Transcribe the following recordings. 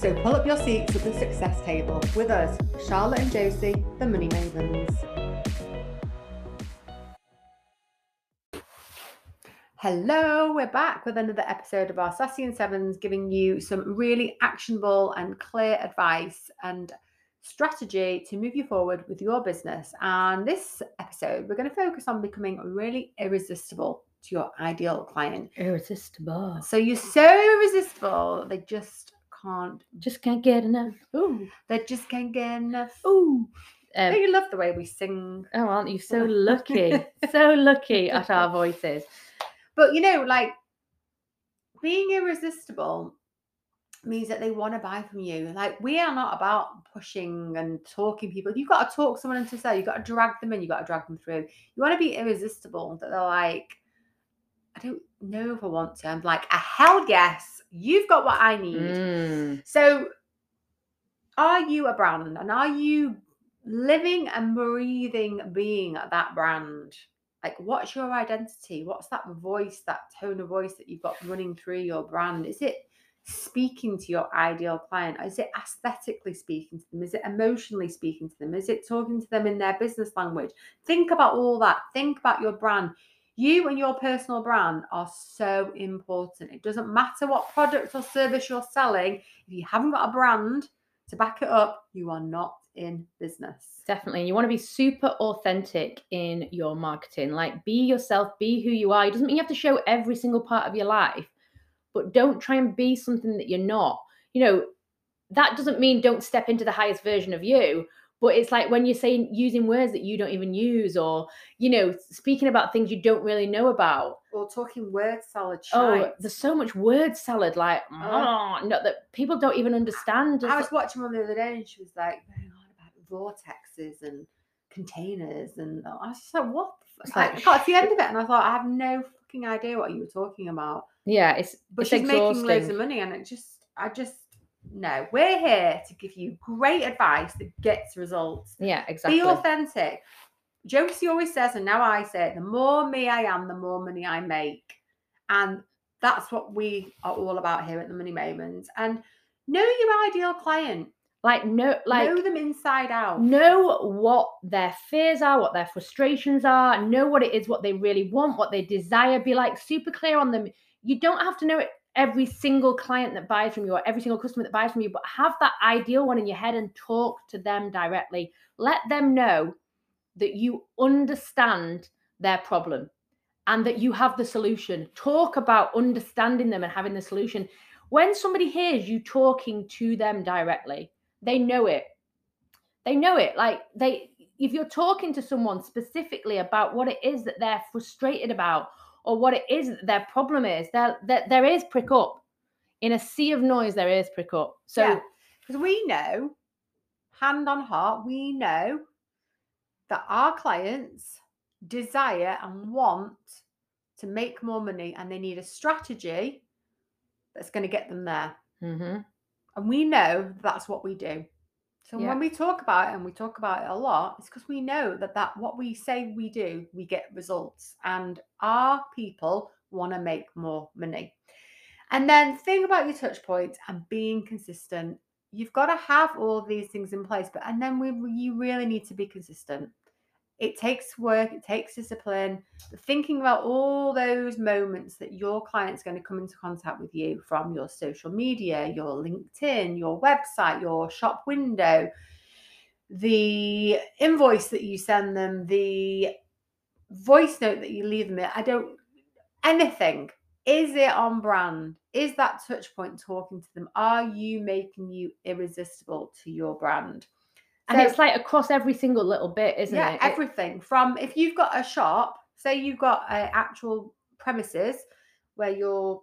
So pull up your seats at the success table with us, Charlotte and Josie, the Money Mavens. Hello, we're back with another episode of our Sassy in Sevens, giving you some really actionable and clear advice and strategy to move you forward with your business. And this episode, we're going to focus on becoming really irresistible to your ideal client. Irresistible. So you're so irresistible, they just can't Just can't get enough. Ooh, they just can't get enough. Ooh. Um, you love the way we sing. oh, aren't you so lucky? so lucky at our voices. But you know, like being irresistible means that they want to buy from you. Like we are not about pushing and talking people. You've got to talk someone into sell. You've got to drag them in. You've got to drag them through. You want to be irresistible. That they're like, I don't know if I want to. I'm like, a hell yes. You've got what I need. Mm. So, are you a brand and are you living and breathing being that brand? Like, what's your identity? What's that voice, that tone of voice that you've got running through your brand? Is it speaking to your ideal client? Is it aesthetically speaking to them? Is it emotionally speaking to them? Is it talking to them in their business language? Think about all that. Think about your brand. You and your personal brand are so important. It doesn't matter what product or service you're selling. If you haven't got a brand to back it up, you are not in business. Definitely. You want to be super authentic in your marketing. Like be yourself, be who you are. It doesn't mean you have to show every single part of your life, but don't try and be something that you're not. You know, that doesn't mean don't step into the highest version of you, but it's like when you're saying using words that you don't even use or, you know, speaking about things you don't really know about. Or talking word salad Oh, there's so much word salad like Oh. Mm, no, that people don't even understand. I It's was watching one the other day and she was like going on about vortexes and containers and I was just like, what? the It's f-" like, I got to the end of it and I thought I have no fucking idea what you were talking about. yeah, it's But it's she's making loads of money and it just I just no. We're here to give you great advice that gets results. Yeah, exactly. Be authentic. Josie always says, and now I say it, the more me I am, the more money I make. And that's what we are all about here at the Money Mavens. And know your ideal client. like no like know them inside out. know what their fears are, what their frustrations are, know what it is, what they really want, what they desire. Be like super clear on them. You don't have to know it every single client that buys from you or every single customer that buys from you, but have that ideal one in your head and talk to them directly. Let them know that you understand their problem and that you have the solution. Talk about understanding them and having the solution. When somebody hears you talking to them directly, they know it they know it like they if you're talking to someone specifically about what it is that they're frustrated about or what it is that their problem is there there, there is prick up in a sea of noise there is prick up so Yeah. Because we know, hand on heart, we know that our clients desire and want to make more money and they need a strategy that's going to get them there. Mhm. And we know that's what we do. So Yeah. when we talk about it and we talk about it a lot, it's because we know that that what we say we do, we get results. And our people want to make more money. And then think about your touch points and being consistent. You've got to have all these things in place, but and then we you really need to be consistent. It takes work, it takes discipline. But thinking about all those moments that your client's going to come into contact with you from your social media, your LinkedIn, your website, your shop window, the invoice that you send them, the voice note that you leave them. I don't anything. Is it on brand? Is that touch point talking to them? Are you making you irresistible to your brand? And So- it's like across every single little bit isn't yeah, it It- everything from if you've got a shop, say you've got uh, actual premises where you're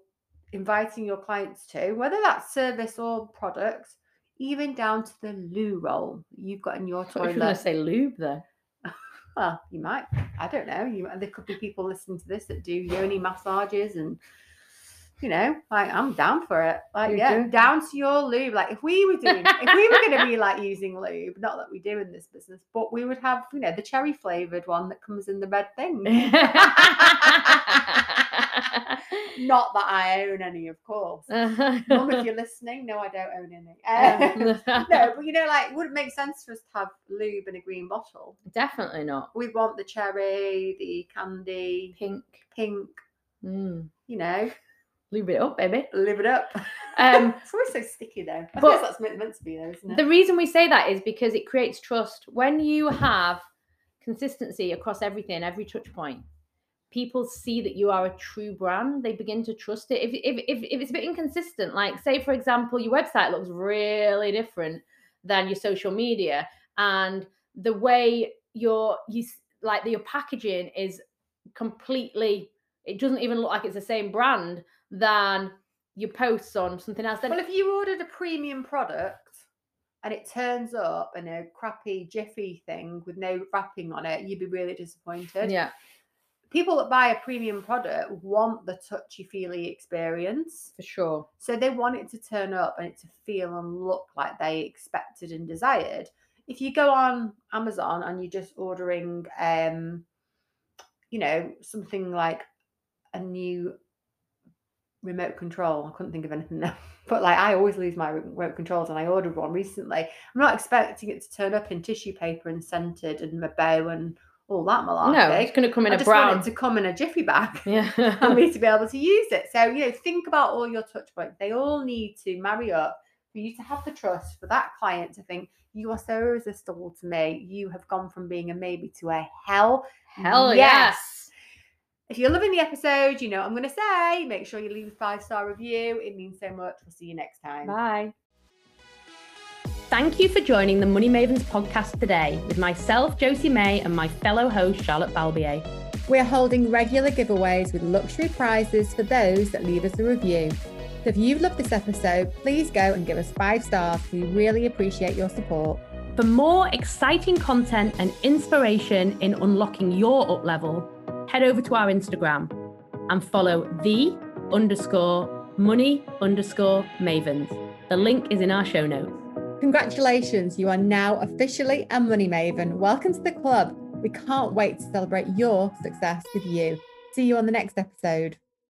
inviting your clients to, whether that's service or product, even down to the loo roll you've got in your I thought you were going toilet. to say lube there. Well, you might. I don't know. You, there could be people listening to this that do yoni massages and, you know, like I'm down for it. Like, You yeah, do? down to your lube. Like, if we were doing, if we were going to be like using lube, not that we do in this business, but we would have, you know, the cherry flavored one that comes in the red thing. not that I own any, of course. Mum, if you're listening, no, I don't own any. Um, no, but you know, like, wouldn't make sense for us to have lube in a green bottle. Definitely not. We want the cherry, the candy, Pink. pink, Mm. you know, Lube it up, baby. live it up. Um, it's always so sticky though. I guess that's meant, meant to be though, isn't it? The reason we say that is because it creates trust. When you have consistency across everything, every touch point, people see that you are a true brand. They begin to trust it. If, if, if, if it's a bit inconsistent, like say, for example, your website looks really different than your social media, and the way your you like your packaging is completely, it doesn't even look like it's the same brand than your posts on something else. Then well, if you ordered a premium product and it turns up in a crappy jiffy thing with no wrapping on it, you'd be really disappointed. yeah, People that buy a premium product want the touchy feely experience. for sure. So they want it to turn up and it to feel and look like they expected and desired. If you go on Amazon and you're just ordering, um, you know, something like a new remote control, I couldn't think of anything now. But like I always lose my remote controls, and I ordered one recently. I'm not expecting it to turn up in tissue paper and scented and a bow and all that malarkey. No, it's going to come in I a brown. to come in a jiffy bag Yeah. and me to be able to use it. So, you know, think about all your touch points. They all need to marry up for you to have the trust for that client to think you are so irresistible to me. You have gone from being a maybe to a hell. Hell Yes. yes. If you're loving the episode, you know what I'm going to say. Make sure you leave a five star review. It means so much. We'll see you next time. Bye. Thank you for joining the Money Mavens podcast today with myself, Josie May, and my fellow host, Charlotte Balbier. We're holding regular giveaways with luxury prizes for those that leave us a review. So if you've loved this episode, please go and give us five stars. We really appreciate your support. For more exciting content and inspiration in unlocking your up level, head over to our Instagram and follow the underscore money underscore mavens. The link is in our show notes. Congratulations, you are now officially a money maven. Welcome to the club. We can't wait to celebrate your success with you. See you on the next episode.